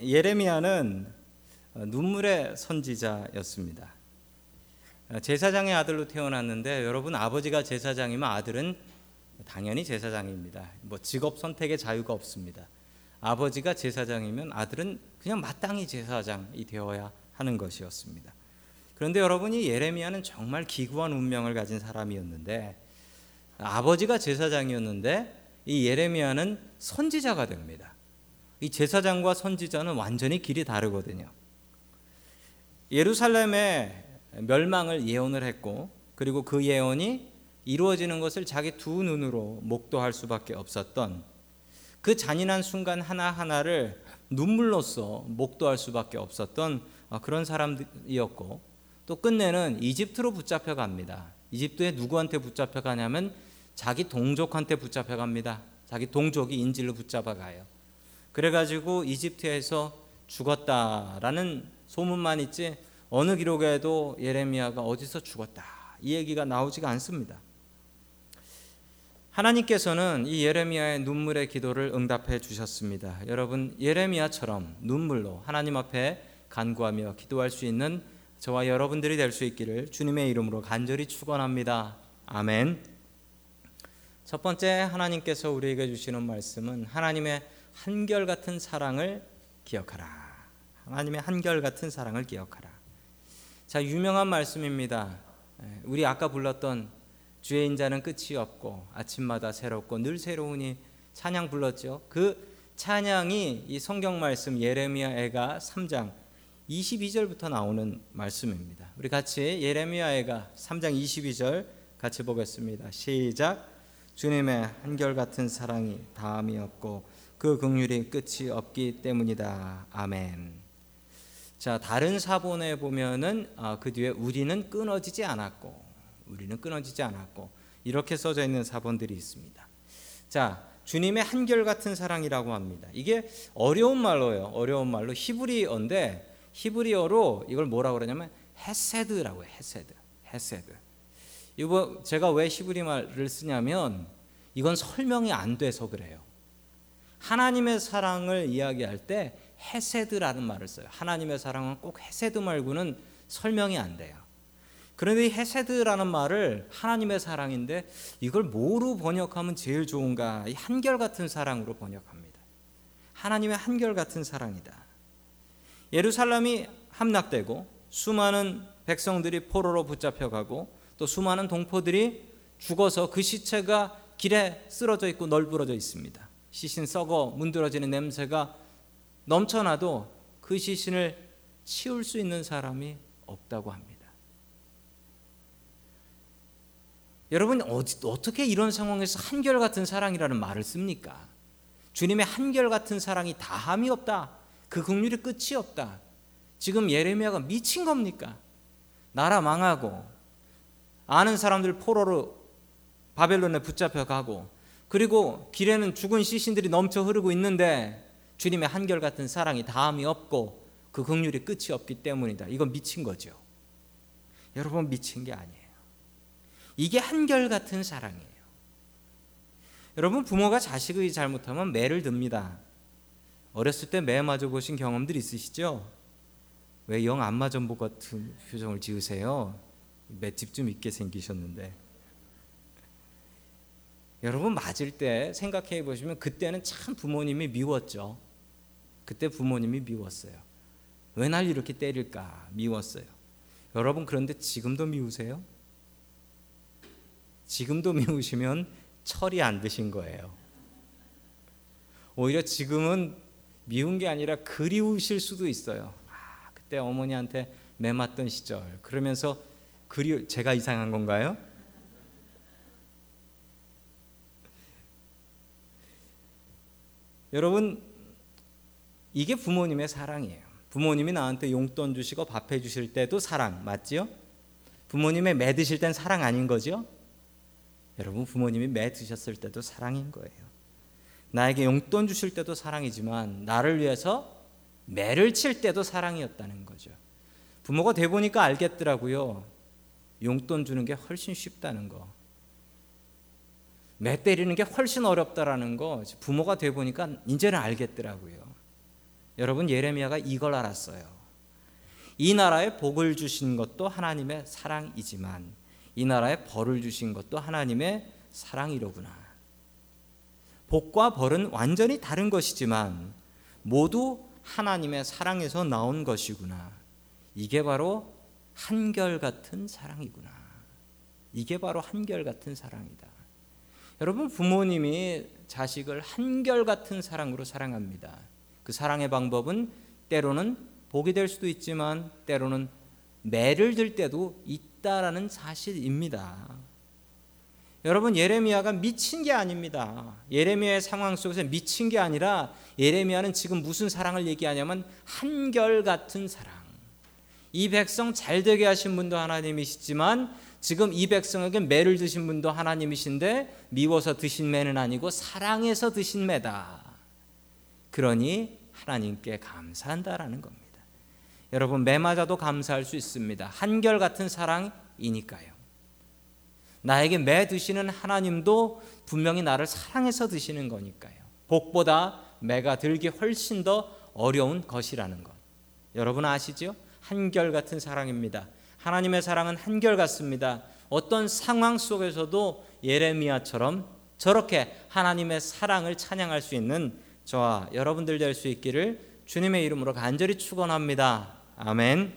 예레미야는 눈물의 선지자였습니다. 제사장의 아들로 태어났는데 여러분 아버지가 제사장이면 아들은 당연히 제사장입니다. 뭐 직업 선택의 자유가 없습니다. 아버지가 제사장이면 아들은 그냥 마땅히 제사장이 되어야 하는 것이었습니다. 그런데 여러분이 예레미야는 정말 기구한 운명을 가진 사람이었는데 아버지가 제사장이었는데 이 예레미야는 선지자가 됩니다. 이 제사장과 선지자는 완전히 길이 다르거든요. 예루살렘의 멸망을 예언을 했고 그리고 그 예언이 이루어지는 것을 자기 두 눈으로 목도할 수밖에 없었던 그 잔인한 순간 하나하나를 눈물로써 목도할 수밖에 없었던 그런 사람이었고 또 끝내는 이집트로 붙잡혀 갑니다. 이집트에 누구한테 붙잡혀 가냐면 자기 동족한테 붙잡혀 갑니다. 자기 동족이 인질로 붙잡아 가요. 그래가지고 이집트에서 죽었다라는 소문만 있지 어느 기록에도 예레미야가 어디서 죽었다 이 얘기가 나오지가 않습니다. 하나님께서는 이 예레미야의 눈물의 기도를 응답해 주셨습니다. 여러분 예레미야처럼 눈물로 하나님 앞에 간구하며 기도할 수 있는 저와 여러분들이 될 수 있기를 주님의 이름으로 간절히 축원합니다. 아멘. 첫 번째 하나님께서 우리에게 주시는 말씀은 하나님의 한결같은 사랑을 기억하라. 하나님의 한결같은 사랑을 기억하라. 자, 유명한 말씀입니다. 예, 우리 아까 불렀던 주의 인자는 끝이 없고 아침마다 새롭고 늘 새로우니 찬양 불렀죠. 그 찬양이 이 성경 말씀 예레미야애가 3장 22절부터 나오는 말씀입니다. 우리 같이 예레미야애가 3장 22절 같이 보겠습니다. 시작. 주님의 한결같은 사랑이 다함이 없고 그 긍휼이 끝이 없기 때문이다. 아멘. 자, 다른 사본에 보면은 아, 그 뒤에 우리는 끊어지지 않았고 우리는 끊어지지 않았고 이렇게 써져 있는 사본들이 있습니다. 자, 주님의 한결같은 사랑이라고 합니다. 이게 어려운 말로요. 어려운 말로 히브리어인데 히브리어로 이걸 뭐라 그러냐면 헤세드라고 해요. 헤세드. 헤세드. 이거 제가 왜 히브리 말을 쓰냐면 이건 설명이 안 돼서 그래요. 하나님의 사랑을 이야기할 때 헤세드라는 말을 써요. 하나님의 사랑은 꼭 헤세드 말고는 설명이 안 돼요. 그런데 이 헤세드라는 말을 하나님의 사랑인데 이걸 뭐로 번역하면 제일 좋은가? 이 한결같은 사랑으로 번역합니다. 하나님의 한결같은 사랑이다. 예루살렘이 함락되고 수많은 백성들이 포로로 붙잡혀가고 또 수많은 동포들이 죽어서 그 시체가 길에 쓰러져 있고 널브러져 있습니다. 시신 썩어 문드러지는 냄새가 넘쳐나도 그 시신을 치울 수 있는 사람이 없다고 합니다. 여러분 어떻게 이런 상황에서 한결같은 사랑이라는 말을 씁니까? 주님의 한결같은 사랑이 다함이 없다. 그 긍휼이 끝이 없다. 지금 예레미야가 미친 겁니까? 나라 망하고 아는 사람들 포로로 바벨론에 붙잡혀 가고 그리고 길에는 죽은 시신들이 넘쳐 흐르고 있는데 주님의 한결같은 사랑이 다함이 없고 그 긍휼이 끝이 없기 때문이다. 이건 미친 거죠. 여러분 미친 게 아니에요. 이게 한결같은 사랑이에요. 여러분 부모가 자식이 잘못하면 매를 듭니다. 어렸을 때 매 맞아 보신 경험들 있으시죠? 왜 영 안 맞은 복 같은 표정을 지으세요? 맷집 좀 있게 생기셨는데. 여러분 맞을 때 생각해 보시면 그때는 참 부모님이 미웠죠. 그때 부모님이 미웠어요. 왜 날 이렇게 때릴까? 미웠어요. 여러분 그런데 지금도 미우세요? 지금도 미우시면 철이 안 드신 거예요. 오히려 지금은 미운 게 아니라 그리우실 수도 있어요. 아, 그때 어머니한테 매 맞던 시절. 그러면서 그리 제가 이상한 건가요? 여러분 이게 부모님의 사랑이에요. 부모님이 나한테 용돈 주시고 밥 해 주실 때도 사랑 맞지요? 부모님의 매 드실 땐 사랑 아닌 거죠? 여러분 부모님이 매 드셨을 때도 사랑인 거예요. 나에게 용돈 주실 때도 사랑이지만 나를 위해서 매를 칠 때도 사랑이었다는 거죠. 부모가 돼 보니까 알겠더라고요. 용돈 주는 게 훨씬 쉽다는 거. 매 때리는 게 훨씬 어렵다라는 거 부모가 돼 보니까 이제는 알겠더라고요. 여러분 예레미야가 이걸 알았어요. 이 나라에 복을 주신 것도 하나님의 사랑이지만 이 나라에 벌을 주신 것도 하나님의 사랑이로구나. 복과 벌은 완전히 다른 것이지만 모두 하나님의 사랑에서 나온 것이구나. 이게 바로 한결같은 사랑이구나. 이게 바로 한결같은 사랑이다. 여러분 부모님이 자식을 한결같은 사랑으로 사랑합니다. 그 사랑의 방법은 때로는 복이 될 수도 있지만 때로는 매를 들 때도 있다라는 사실입니다. 여러분 예레미야가 미친 게 아닙니다. 예레미야의 상황 속에서 미친 게 아니라 예레미야는 지금 무슨 사랑을 얘기하냐면 한결 같은 사랑. 이 백성 잘 되게 하신 분도 하나님이시지만 지금 이 백성에게 매를 드신 분도 하나님이신데 미워서 드신 매는 아니고 사랑해서 드신 매다. 그러니 하나님께 감사한다라는 겁니다. 여러분 매 맞아도 감사할 수 있습니다. 한결 같은 사랑이니까요. 나에게 매 드시는 하나님도 분명히 나를 사랑해서 드시는 거니까요. 복보다 매가 들기 훨씬 더 어려운 것이라는 것. 여러분 아시죠? 한결 같은 사랑입니다. 하나님의 사랑은 한결 같습니다. 어떤 상황 속에서도 예레미야처럼 저렇게 하나님의 사랑을 찬양할 수 있는 저와 여러분들 될 수 있기를 주님의 이름으로 간절히 축원합니다. 아멘.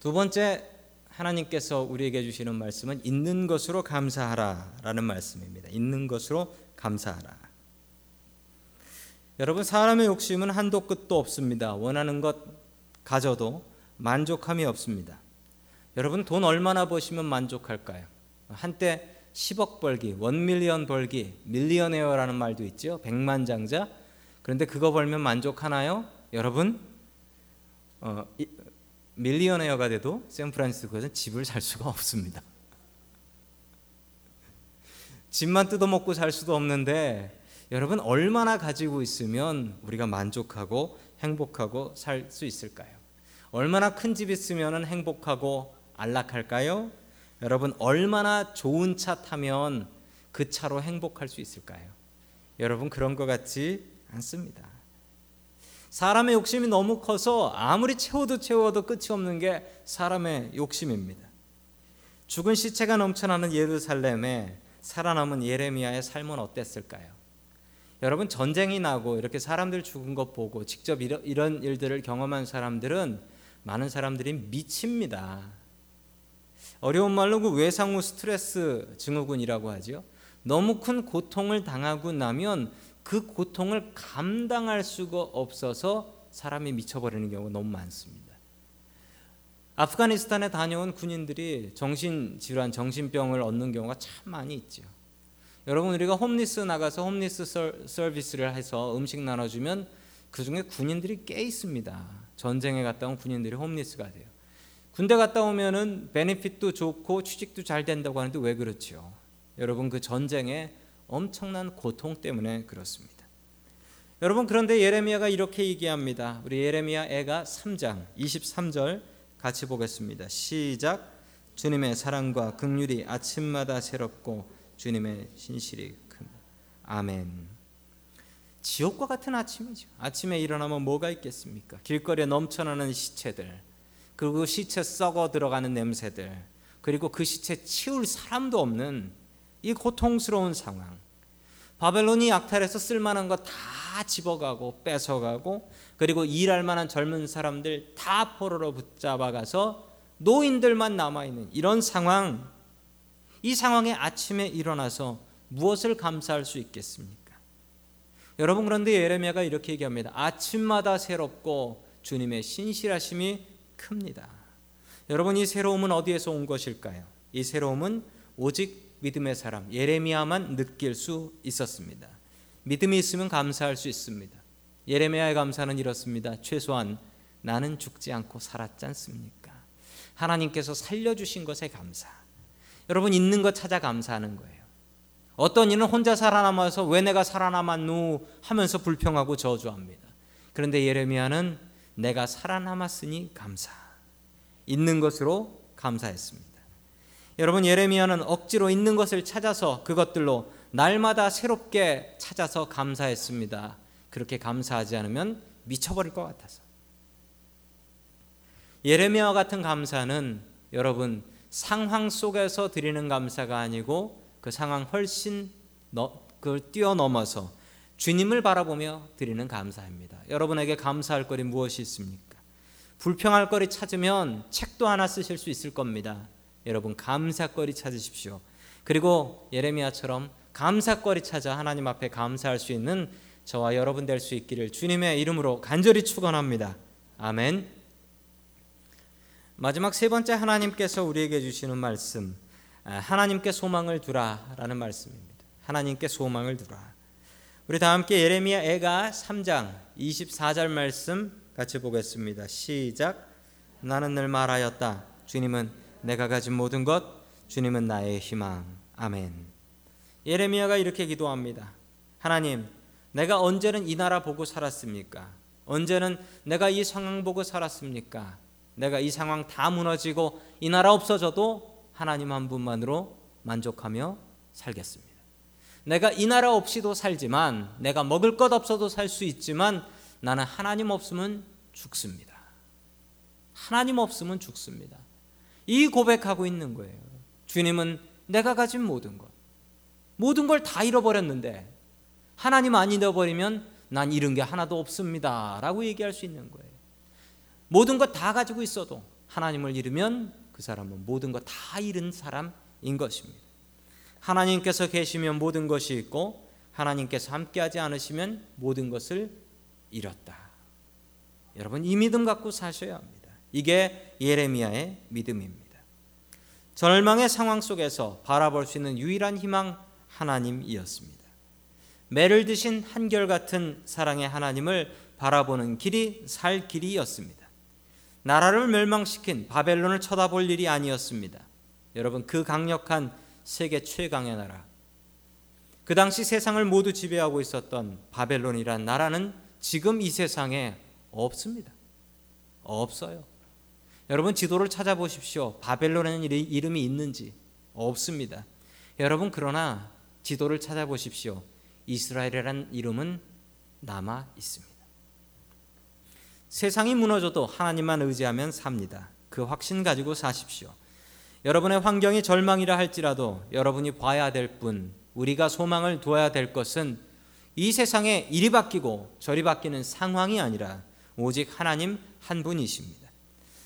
두 번째 하나님께서 우리에게 주시는 말씀은 있는 것으로 감사하라라는 말씀입니다. 있는 것으로 감사하라. 여러분 사람의 욕심은 한도 끝도 없습니다. 원하는 것 가져도 만족함이 없습니다. 여러분 돈 얼마나 버시면 만족할까요? 한때 10억 벌기, one million 벌기, millionaire라는 말도 있죠. 백만장자. 그런데 그거 벌면 만족하나요? 여러분 어, millionaire가 돼도 샌프란시스코에서 집을 살 수가 없습니다. 집만 뜯어먹고 살 수도 없는데 여러분 얼마나 가지고 있으면 우리가 만족하고 행복하고 살 수 있을까요? 얼마나 큰 집 있으면 행복하고 안락할까요? 여러분 얼마나 좋은 차 타면 그 차로 행복할 수 있을까요? 여러분 그런 것 같지 않습니다. 사람의 욕심이 너무 커서 아무리 채워도 채워도 끝이 없는 게 사람의 욕심입니다. 죽은 시체가 넘쳐나는 예루살렘에 살아남은 예레미야의 삶은 어땠을까요? 여러분 전쟁이 나고 이렇게 사람들 죽은 것 보고 직접 이런, 이런 일들을 경험한 사람들은 많은 사람들이 미칩니다. 어려운 말로 그 외상 후 스트레스 증후군이라고 하죠. 너무 큰 고통을 당하고 나면 그 고통을 감당할 수가 없어서 사람이 미쳐버리는 경우가 너무 많습니다. 아프가니스탄에 다녀온 군인들이 정신질환, 정신병을 얻는 경우가 참 많이 있죠. 여러분 우리가 홈리스 나가서 홈리스 서비스를 해서 음식 나눠주면 그 중에 군인들이 꽤 있습니다. 전쟁에 갔다 온 군인들이 홈리스가 돼요. 군대 갔다 오면은 베네핏도 좋고 취직도 잘 된다고 하는데 왜 그렇죠? 여러분 그 전쟁에 엄청난 고통 때문에 그렇습니다. 여러분 그런데 예레미야가 이렇게 얘기합니다. 우리 예레미야 애가 3장 23절 같이 보겠습니다. 시작 주님의 사랑과 긍휼이 아침마다 새롭고 주님의 신실이 큰 아멘. 지옥과 같은 아침이죠. 아침에 일어나면 뭐가 있겠습니까? 길거리에 넘쳐나는 시체들, 그리고 시체 썩어 들어가는 냄새들, 그리고 그 시체 치울 사람도 없는 이 고통스러운 상황. 바벨론이 약탈해서 쓸만한 거 다 집어가고 뺏어가고 그리고 일할 만한 젊은 사람들 다 포로로 붙잡아가서 노인들만 남아있는 이런 상황 이 상황에 아침에 일어나서 무엇을 감사할 수 있겠습니까? 여러분 그런데 예레미야가 이렇게 얘기합니다. 아침마다 새롭고 주님의 신실하심이 큽니다. 여러분 이 새로움은 어디에서 온 것일까요? 이 새로움은 오직 믿음의 사람 예레미야만 느낄 수 있었습니다. 믿음이 있으면 감사할 수 있습니다. 예레미야의 감사는 이렇습니다. 최소한 나는 죽지 않고 살았지 않습니까? 하나님께서 살려주신 것에 감사. 여러분 있는 것 찾아 감사하는 거예요. 어떤 이는 혼자 살아남아서 왜 내가 살아남았누 하면서 불평하고 저주합니다. 그런데 예레미야는 내가 살아남았으니 감사. 있는 것으로 감사했습니다. 여러분 예레미야는 억지로 있는 것을 찾아서 그것들로 날마다 새롭게 찾아서 감사했습니다. 그렇게 감사하지 않으면 미쳐버릴 것 같아서. 예레미야와 같은 감사는 여러분 상황 속에서 드리는 감사가 아니고 그 상황 훨씬 그걸 뛰어넘어서 주님을 바라보며 드리는 감사입니다. 여러분에게 감사할 거리 무엇이 있습니까? 불평할 거리 찾으면 책도 하나 쓰실 수 있을 겁니다. 여러분 감사거리 찾으십시오. 그리고 예레미야처럼 감사거리 찾아 하나님 앞에 감사할 수 있는 저와 여러분 될 수 있기를 주님의 이름으로 간절히 축원합니다. 아멘. 마지막 세 번째 하나님께서 우리에게 주시는 말씀 아, 하나님께 소망을 두라라는 말씀입니다. 하나님께 소망을 두라. 우리 다 함께 예레미야 애가 3장 24절 말씀 같이 보겠습니다. 시작. 나는 늘 말하였다. 주님은 내가 가진 모든 것 주님은 나의 희망. 아멘. 예레미야가 이렇게 기도합니다. 하나님, 내가 언제는 이 나라 보고 살았습니까? 언제는 내가 이 상황 보고 살았습니까? 내가 이 상황 다 무너지고 이 나라 없어져도 하나님 한 분만으로 만족하며 살겠습니다. 내가 이 나라 없이도 살지만 내가 먹을 것 없어도 살 수 있지만 나는 하나님 없으면 죽습니다. 하나님 없으면 죽습니다. 이 고백하고 있는 거예요. 주님은 내가 가진 모든 것, 모든 걸 다 잃어버렸는데 하나님 안 잃어버리면 난 잃은 게 하나도 없습니다. 라고 얘기할 수 있는 거예요. 모든 것 다 가지고 있어도 하나님을 잃으면 그 사람은 모든 것 다 잃은 사람인 것입니다. 하나님께서 계시면 모든 것이 있고 하나님께서 함께하지 않으시면 모든 것을 잃었다. 여러분 이 믿음 갖고 사셔야 합니다. 이게 예레미야의 믿음입니다. 절망의 상황 속에서 바라볼 수 있는 유일한 희망 하나님이었습니다. 매를 드신 한결같은 사랑의 하나님을 바라보는 길이 살 길이었습니다. 나라를 멸망시킨 바벨론을 쳐다볼 일이 아니었습니다. 여러분 그 강력한 세계 최강의 나라 그 당시 세상을 모두 지배하고 있었던 바벨론이란 나라는 지금 이 세상에 없습니다. 없어요. 여러분 지도를 찾아보십시오. 바벨론에는 이름이 있는지 없습니다. 여러분 그러나 지도를 찾아보십시오. 이스라엘이라는 이름은 남아 있습니다. 세상이 무너져도 하나님만 의지하면 삽니다. 그 확신 가지고 사십시오. 여러분의 환경이 절망이라 할지라도 여러분이 봐야 될 뿐, 우리가 소망을 두어야 될 것은 이 세상에 이리 바뀌고 저리 바뀌는 상황이 아니라 오직 하나님 한 분이십니다.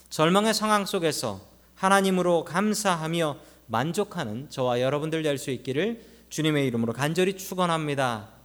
절망의 상황 속에서 하나님으로 감사하며 만족하는 저와 여러분들 될 수 있기를 주님의 이름으로 간절히 축원합니다.